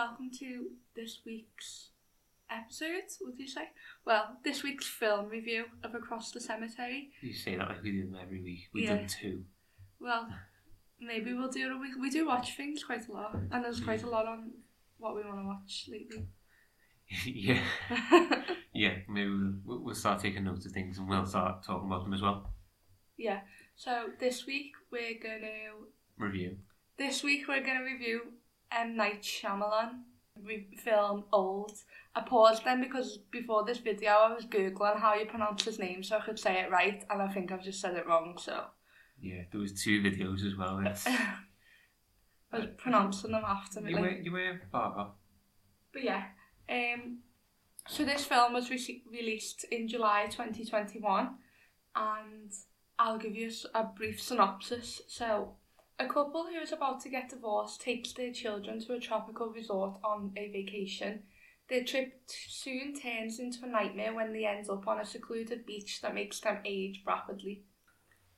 welcome to this week's episode, would you say? Well, this week's film review of Across the Cemetery. You say that like we do them every week. We've Yeah. done two. Well, maybe we'll do it a week. We do watch things quite a lot, and there's quite a lot on what we want to watch lately. yeah, yeah. Maybe we'll, we'll start taking notes of things and we'll start talking about them as well. yeah, so this week we're going to Review. This week we're going to review M. Night Shyamalan film Old. I paused then because before this video I was googling how you pronounce his name so I could say it right and I think I've just said it wrong so. Yeah, there was two videos as well. Yes. I was pronouncing them after me. You, like... were, you were far off. But yeah, um, so this film was re released in July 2021 and I'll give you a brief synopsis. So a couple who is about to get divorced takes their children to a tropical resort on a vacation. Their trip t- soon turns into a nightmare when they end up on a secluded beach that makes them age rapidly.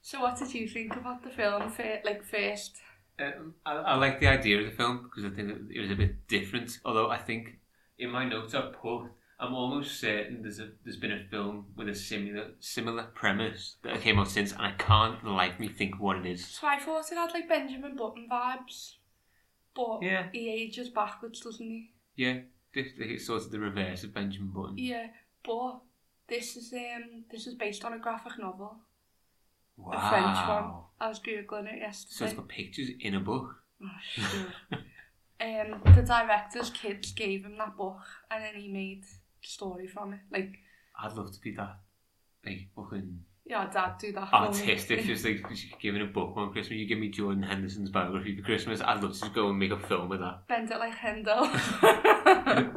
So, what did you think about the film? Fir- like first, Um, I, I like the idea of the film because I think it was a bit different. Although I think in my notes I put, I'm almost certain there's a there's been a film with a similar similar premise that came out since, and I can't like me think what it is. So I thought it had like Benjamin Button vibes, but Yeah. he ages backwards, doesn't he? Yeah, this it's sort of the reverse of Benjamin Button. Yeah, but this is um this is based on a graphic novel, Wow. a French one. I was googling it yesterday. So it's got pictures in a book. Oh, sure. um, the director's kids gave him that book, and then he made story from it. Like, I'd love to be that, like, fucking... Yeah, Dad, do that. Artistic, just like giving a book on Christmas. You give me Jordan Henderson's biography for Christmas. I'd love to just go and make a film with that. Bend it like Hendo.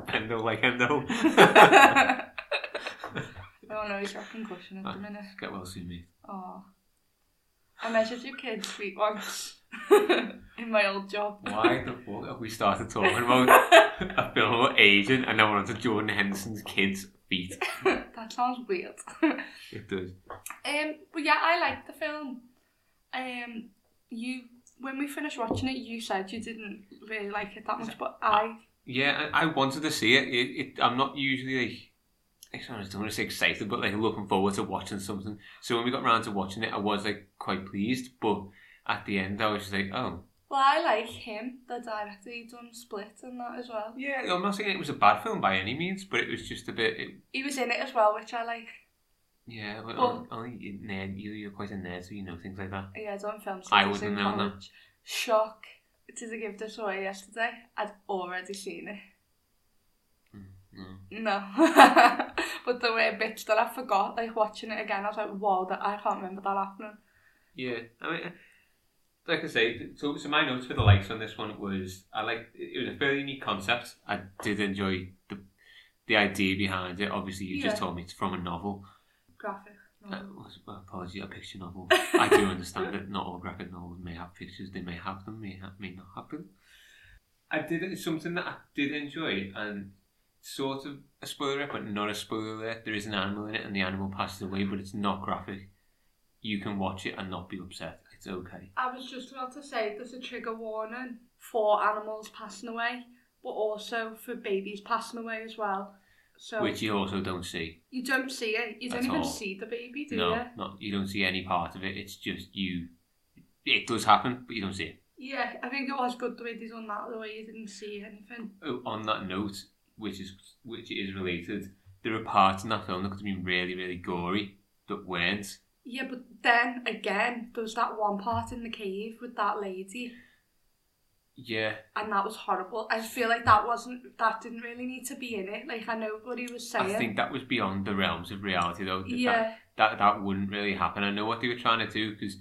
Bend it like Hendo. oh no, he's rocking cushion at the minute. Get well soon, mate. Oh. I measured your kid's feet once. in my old job. Why the fuck have we started talking about a film about aging and now we're on to Jordan Henderson's kids' feet? that sounds weird. It does. um, but yeah, I liked the film. Um, you when we finished watching it, you said you didn't really like it that much, but I Yeah, I, I wanted to see it. it, it I'm not usually like. I don't want to say excited, but like looking forward to watching something. So when we got round to watching it, I was like quite pleased. But at the end, I was just like, oh, well, I like him, the director. He done Split and that as well. yeah. I'm not saying it was a bad film by any means, but it was just a bit. It, He was in it as well, which I like. yeah, well, Well- only oh, oh, you- nerd. You, you're quite a nerd, so you know things like that. Yeah, done film I wouldn't know that. Shock to the give this away yesterday. I'd already seen it. Mm, no. No. but there were bits that I forgot, like watching it again, I was like, wow, that I can't remember that happening. Yeah, I mean, like I say, so, so my notes for the likes on this one was I like it was a fairly unique concept. I did enjoy the the idea behind it. Obviously, you just told me it's from a novel. Graphic. Uh, well, apology, a picture novel. I do understand that not all graphic novels may have pictures. They may have them, may have, may not have them. I did it's something that I did enjoy and sort of a spoiler but not a spoiler. There is an animal in it, and the animal passes away, but it's not graphic. You can watch it and not be upset. It's okay. I was just about to say there's a trigger warning for animals passing away, but also for babies passing away as well. So Which you also don't see. you don't see it. You don't At even all. see the baby, do no, you? not you don't see any part of it. It's just you. It does happen, but you don't see it. Yeah, I think it was good the way they done that, the way you didn't see anything. Oh, on that note, which is which is related, there are parts in that film that could have been really, really gory that weren't. Yeah, but then again, there was that one part in the cave with that lady, Yeah, and that was horrible. I feel like that wasn't, that didn't really need to be in it. Like, I know what he was saying. I think that was beyond the realms of reality, though. That- yeah. that, that that wouldn't really happen. I know what they were trying to do because,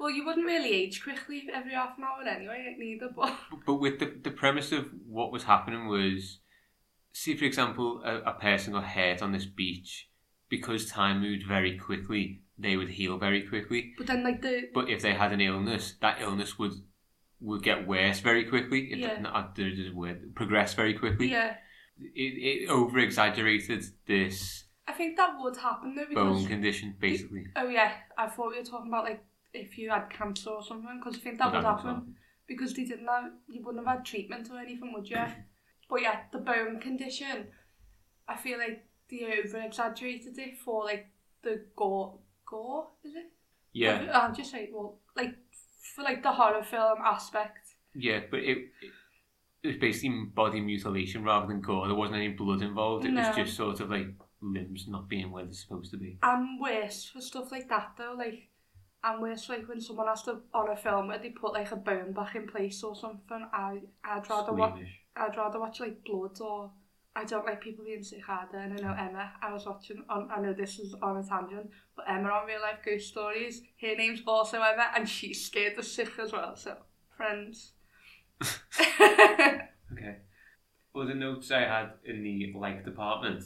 Well, you wouldn't really age quickly every half an hour anyway, like, neither, but. but with the the premise of what was happening was, see for example, a, a person got hurt on this beach because time moved very quickly. They would heal very quickly. But then, like, the. But if they had an illness, that illness would would get worse very quickly. If Yeah. not, uh, a word progress very quickly. Yeah. It, it over exaggerated this I think that would happen though, because bone condition basically. Oh, yeah, I thought we were talking about, like, if you had cancer or something, because I think that would was happen. Because they didn't have. You wouldn't have had treatment or anything, would you? But yeah, the bone condition, I feel like they over exaggerated it for like the gore. gore, is it? Yeah. Or, I'm just saying, well, like, for like the horror film aspect. Yeah, but it, it, it was basically body mutilation rather than gore. There wasn't any blood involved. It no. was just sort of like limbs not being where they're supposed to be. I'm worse for stuff like that though, like, I'm worse like when someone has to, on a film where they put like a bone back in place or something, I, I'd rather watch, I'd rather watch like blood or I don't like people being sick either. And I know mm. Emma, I was watching on I know this is on a tangent, but Emma on real life ghost stories, her name's also Emma and she's scared of sick as well, so friends. Okay. Well, the notes I had in the like department,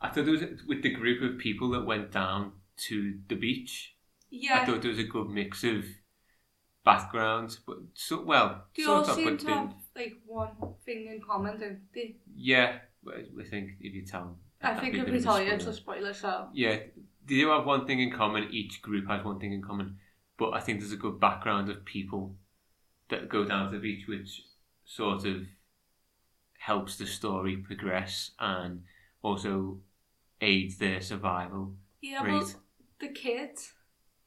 I thought it was with the group of people that went down to the beach. Yeah. I thought there was a good mix of backgrounds, but so well, They sort all of, seem to have like one thing in common, don't they? yeah. I think if you tell, them. I think if we tell you it's a spoiler, so Yeah, they do have one thing in common. Each group has one thing in common, but I think there's a good background of people that go down to the beach, which sort of helps the story progress and also aids their survival. Yeah, well, the kid,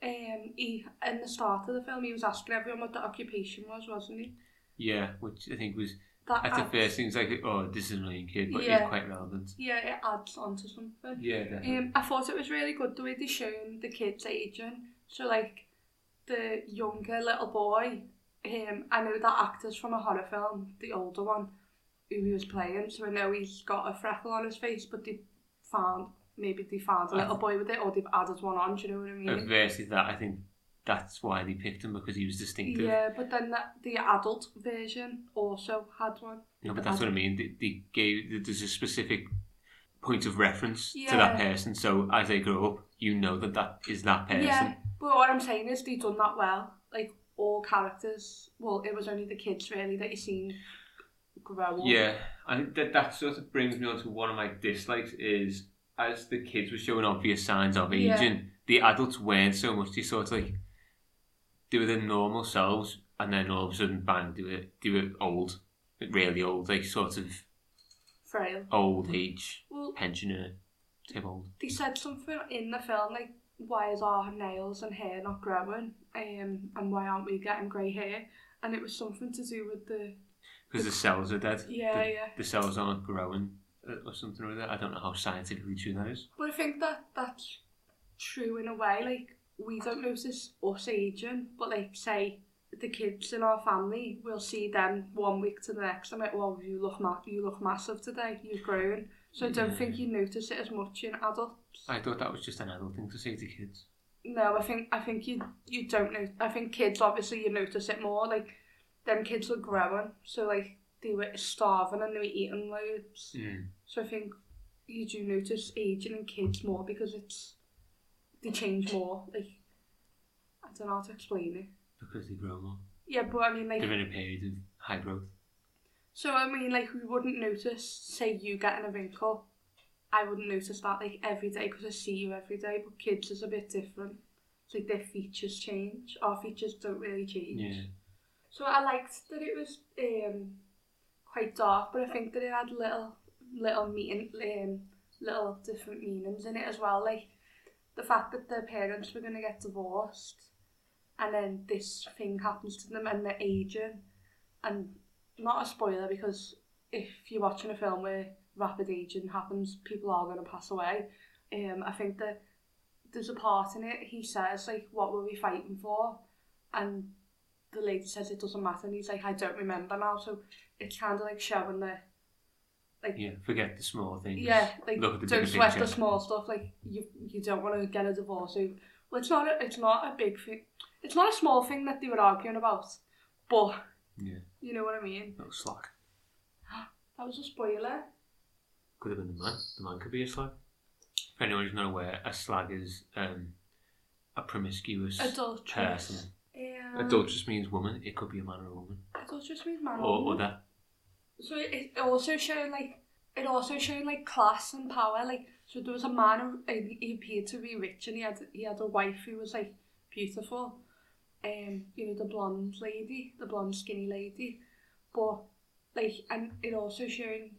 um, he in the start of the film, he was asking everyone what the occupation was, wasn't he? Yeah, which I think was That at the adds- first thing it's like, oh, this is an annoying kid, but Yeah. it's quite relevant. Yeah, it adds on to something. Yeah, definitely. Um, I thought it was really good the way they shown the kids aging. So like the younger little boy, um, I know that actor's from a horror film, the older one, who he was playing. So I know he's got a freckle on his face, but they found maybe they found a little boy with it, or they've added one on. Do you know what I mean? Versus that, I think that's why they picked him because he was distinctive. Yeah, but then the, the adult version also had one. No, but that's what I mean. They, they gave there's a specific point of reference to that person. So as they grow up, you know that that is that person. Yeah, but what I'm saying is they done that well. Like all characters, well, it was only the kids really that you seen grow up. Yeah, I think that that sort of brings me on to one of my dislikes is as the kids were showing obvious signs of Yeah. aging, the adults weren't so much. They sort of like they were their normal selves, and then all of a sudden, bang, they were they were old, really old, like sort of frail. old age Well, pensioner type old. they said something in the film like, "Why is our nails and hair not growing? Um, and why aren't we getting grey hair?" And it was something to do with the Because the cells are dead. yeah, the, yeah. the cells aren't growing uh, or something like that. I don't know how scientifically true that is. But I think that that's true in a way. Like we don't notice us aging, but like say the kids in our family, we'll see them one week to the next. I'm like, well, you look ma- you look massive today. You've grown. So I don't Yeah. think you notice it as much in adults. I thought that was just an adult thing to say to kids. No, I think I think you you don't know. I think kids obviously you notice it more. Like them kids were growing, so like they were starving and they were eating loads. Mm. So I think you do notice aging in kids more because it's they change more. Like I don't know how to explain it. Because they grow more. Yeah, but I mean like They're in a period of high growth. so I mean like we wouldn't notice say you getting a wrinkle. I wouldn't notice that like every day because I see you every day. But kids is a bit different. It's like their features change. Our features don't really change. Yeah. So I liked that it was um, quite dark, but I think that it had little little meaning, um, little different meanings in it as well. Like the fact that their parents were going to get divorced, and then this thing happens to them, and they're aging, and not a spoiler because if you're watching a film where rapid aging happens, people are going to pass away. Um, I think that there's a part in it. He says like, "What were we fighting for?" and the lady says it doesn't matter and he's like I don't remember now so it's kind of like showing the Yeah. Forget the small things. yeah like Look at the don't sweat the small stuff like you you don't want to get a divorce well it's not a, it's not a big thing it's not a small thing that they were arguing about but Yeah. you know what I mean Little slag. that was a spoiler Could have been the man. The man could be a slag. For anyone who's not aware, a slag is um, a promiscuous adulterous person. um, Adulterous means woman. It could be a man or a woman. adulterous means man Or woman. other. So it, also showed like it also showed like class and power. Like so, there was a man who he appeared to be rich, and he had he had a wife who was like beautiful. Um, you know the blonde lady, the blonde skinny lady, but like, and it also showed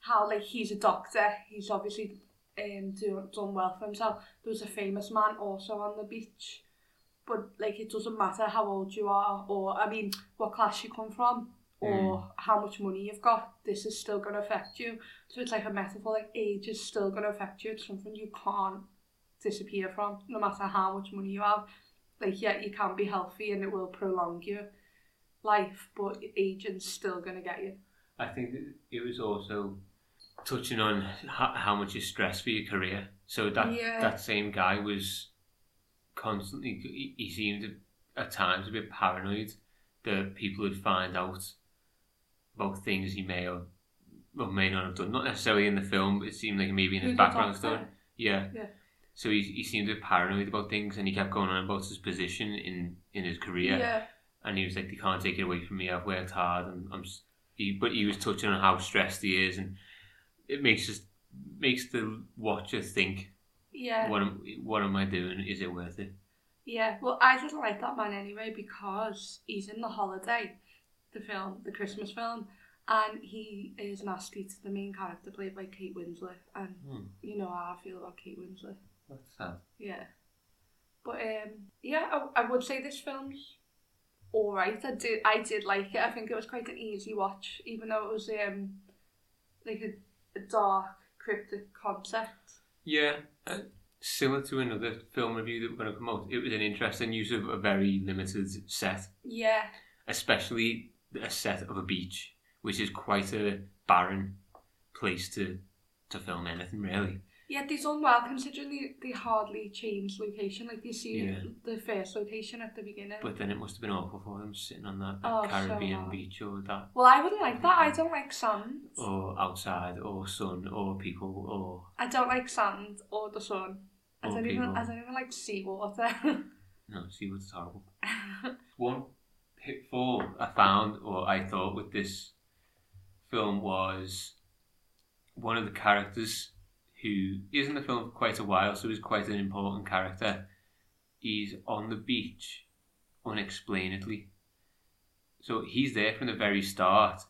how like he's a doctor. He's obviously um do, done well for himself. There was a famous man also on the beach, but like it doesn't matter how old you are or I mean what class you come from or mm. how much money you've got. This is still going to affect you. So it's like a metaphor. Like age is still going to affect you. It's something you can't disappear from, no matter how much money you have. Like yeah, you can be healthy and it will prolong your life, but aging's still going to get you. I think it was also touching on how, much you stress for your career. So that Yeah. that same guy was constantly. He, he seemed at times a bit paranoid that people would find out about things he may or, or may not have done. Not necessarily in the film, but it seemed like maybe in his background story. Yeah. Yeah. So he, he seemed a bit paranoid about things, and he kept going on about his position in in his career Yeah. and he was like, "They can't take it away from me. I've worked hard, and I'm." He, but he was touching on how stressed he is, and it makes us makes the watcher think, Yeah. "What am What am I doing? Is it worth it?" Yeah, well, I didn't like that man anyway because he's in The Holiday, the film, the Christmas film, and he is nasty to the main character played by Kate Winslet, and Hmm. you know how I feel about Kate Winslet. That's sad. Yeah, but um, yeah, I, I would say this film's all right. I did, I did like it. I think it was quite an easy watch, even though it was um, like a, a dark, cryptic concept. Yeah, uh, similar to another film review that we're going to come out. It was an interesting use of a very limited set, Yeah, especially a set of a beach, which is quite a barren place to to film anything really. Yeah, they've done well considering they, they hardly changed location. Like you see Yeah. the first location at the beginning. But then it must have been awful for them sitting on that Oh, Caribbean hard. beach or that well, I wouldn't like that. I mm-hmm. don't like sand. or outside or sun or people or I don't like sand or the sun. I Or don't even. people. I don't even like seawater. no see what's horrible one pitfall I found or I thought with this film was one of the characters who is in the film for quite a while so is quite an important character he's on the beach unexplainedly so he's there from the very start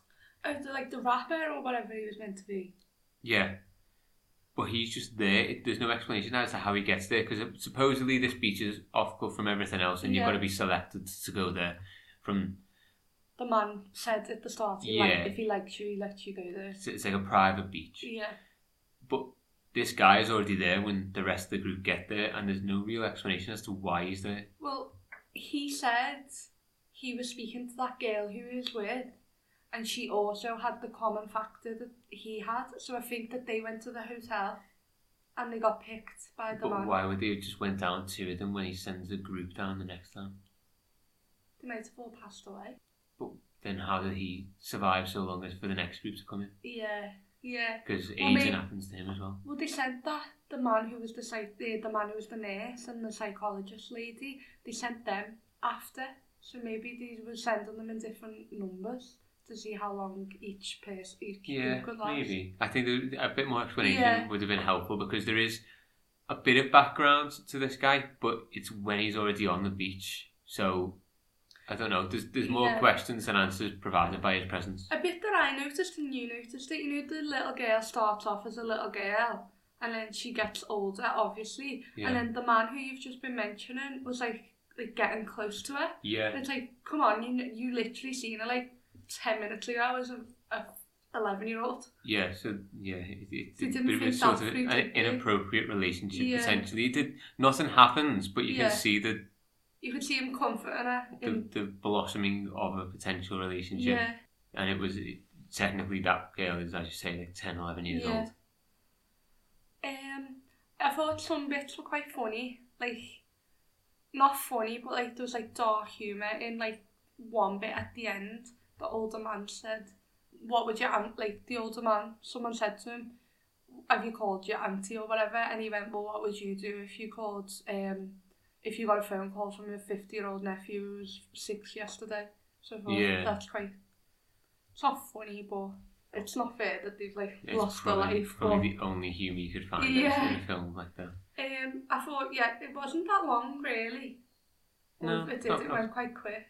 oh, the, like the rapper or whatever he was meant to be. Yeah. But he's just there. There's no explanation as to how he gets there because supposedly this beach is off cut from everything else, and you've got to be selected to go there. From hmm. The man said at the start, he Yeah. like, if he likes you, he lets you go there. it's, it's like a private beach, Yeah. but this guy is already there when the rest of the group get there, and there's no real explanation as to why he's there. Well, he said he was speaking to that girl who he was with, and she also had the common factor that he had. So I think that they went to the hotel and they got picked by the But man. why would they have just went down to of them when he sends the group down the next time? They might have all passed away. But then how did he survive so long as for the next group to come in? Yeah, yeah. Because Well, aging maybe- happens to him as well. Well, they sent that the man who was the psych, the, the man who was the nurse and the psychologist lady. They sent them after, so maybe they were sending them in different numbers to see how long each person each Yeah, could last. maybe. I think a bit more explanation Yeah. would have been helpful because there is a bit of background to this guy, but it's when he's already on the beach. So I don't know. There's there's more Yeah. questions than answers provided by his presence. A bit that I noticed and you noticed that you know, the little girl starts off as a little girl and then she gets older, obviously. Yeah. And then the man who you've just been mentioning was like like getting close to her. And Yeah, it's like, come on, you you literally seen her like ten minutes ago as a, a eleven year old. yeah. So yeah, it, it, They it, it was sort of through, an inappropriate relationship Yeah. potentially. It did nothing happens, but you Yeah. can see the, You could see him comforting her. the the blossoming of a potential relationship, yeah, and it was technically that girl is as you say like 10, 11 years Yeah. old. Um, I thought some bits were quite funny. Like, not funny, but like there was like dark humour in like one bit at the end. The older man said, "What would your aunt like?" The older man, someone said to him, "Have you called your auntie or whatever?" And he went, "Well, what would you do if you called um if you got a phone call from your fifty year old nephew who was six yesterday?" So thought, Yeah. that's quite. It's not funny, but it's not fair that they've like It's lost their probably, life. probably the only humour you could find Yeah. in a film like that. Um, I thought, yeah, it wasn't that long, really. No, it did. not- It not- went quite quick.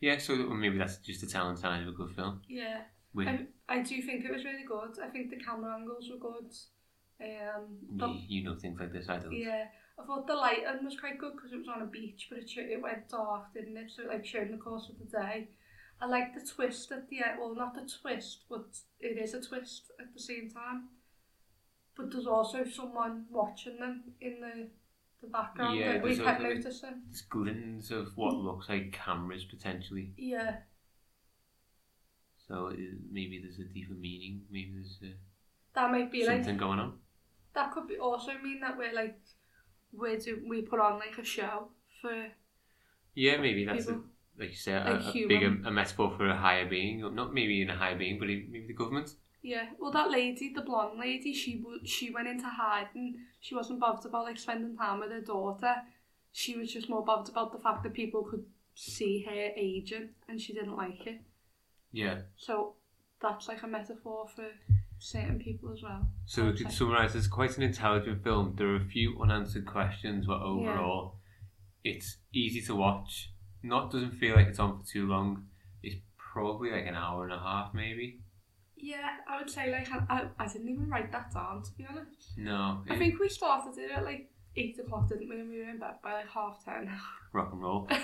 Yeah, so maybe that's just a talent sign of a good film. Yeah. With, I, I do think it was really good. I think the camera angles were good. Um, the, you, you know things like this, I don't. yeah, I thought the lighting was quite good because it was on a beach, but it it went dark, didn't it? So it like showed in the course of the day. I like the twist at the end. Well, not the twist, but it is a twist at the same time. But there's also someone watching them in the the background Yeah, that we kept noticing. Glints of what looks like cameras potentially. Yeah, So uh, maybe there's a deeper meaning. Maybe there's uh, that might be like something going on. that could be also mean that we're like we do we put on like a show for Yeah, maybe that's a, like you Like a, a bigger a metaphor for a higher being, not maybe in a higher being, but maybe the government. Yeah, well, that lady, the blonde lady, she she went into hiding. She wasn't bothered about like spending time with her daughter. She was just more bothered about the fact that people could see her aging, and she didn't like it. Yeah. So that's like a metaphor for certain people as well. So we could summarise it's quite an intelligent film. There are a few unanswered questions, but overall, it's easy to watch. Not doesn't feel like it's on for too long. It's probably like an hour and a half, maybe. Yeah, I would say like I, I, I didn't even write that down to be honest. No, I think we started it at like eight o'clock, didn't we? And we were in bed by like half ten. rock and roll.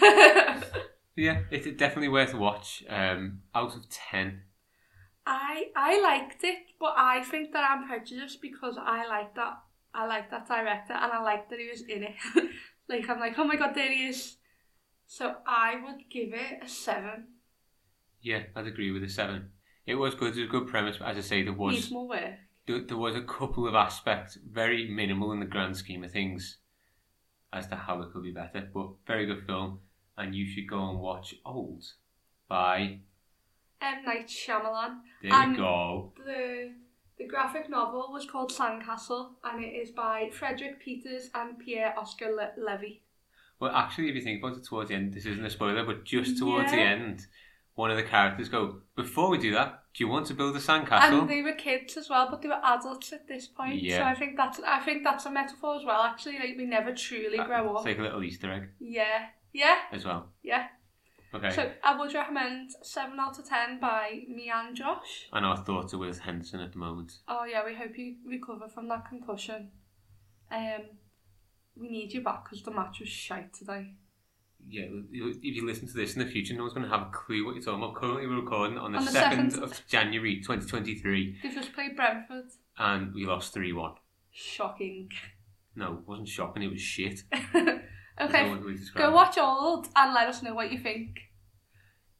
Yeah, it's definitely worth a watch. Um, out of ten, I I liked it, but I think that I'm prejudiced because I like that I like that director and I like that he was in it. like I'm like, oh my god, there he is. So I would give it a seven. yeah, I'd agree with a seven. It was good. It was a good premise, but as I say, there was Needs more work. there, there was a couple of aspects, very minimal in the grand scheme of things, as to how it could be better. But very good film, and you should go and watch Old by. M Night Shyamalan. There And- we go. The the graphic novel was called Sandcastle and it is by Frederik Peeters and Pierre Oscar Le- Levy. Well, actually, if you think about it towards the end, this isn't a spoiler, but just towards the end, one of the characters go, "Before we do that, do you want to build a sandcastle?" And they were kids as well, but they were adults at this point. So Yeah. I think that's I think that's a metaphor as well. Actually, like we never truly uh, grow It's up. like a little Easter egg Yeah, yeah, as well. yeah. Okay. So I would recommend seven out of ten by me and Josh. and our thoughts are with Henson at the moment. Oh yeah, we hope you recover from that concussion. Um, we need you back because the match was shite today. Yeah, if you listen to this in the future, no one's going to have a clue what you're talking about. Currently, we're recording on the, On the 2nd 2nd. of January 2023, They just played Brentford. and we lost 3 1. Shocking. No, it wasn't shocking, it was shit. Okay, other way to describe go watch Old and let us know what you think.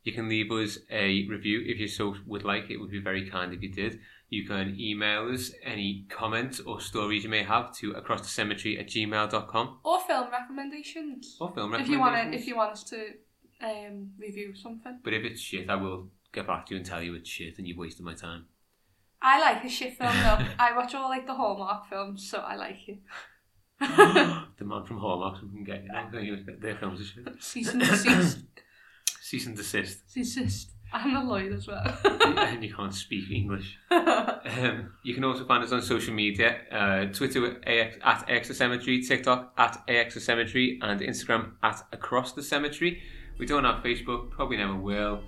You can leave us a review if you so would like. It would be very kind if you did. You can email us any comments or stories you may have to across the cemetery at gmail.com Or film recommendations. or film recommendations. if you want to, if you want us to um, review something. But if it's shit, I will get back to you and tell you it's shit and you've wasted my time. I like a shit film though. I watch all like the Hallmark films, so I like it. The man from Hallmark can get their films are shit. cease and desist. Cease and desist. Desist. I'm a lawyer as well. and you can't speak English. Um, you can also find us on social media uh, Twitter AX, at AX Cemetery, TikTok at AX Cemetery, and Instagram at Across the Cemetery. We don't have Facebook, probably never will.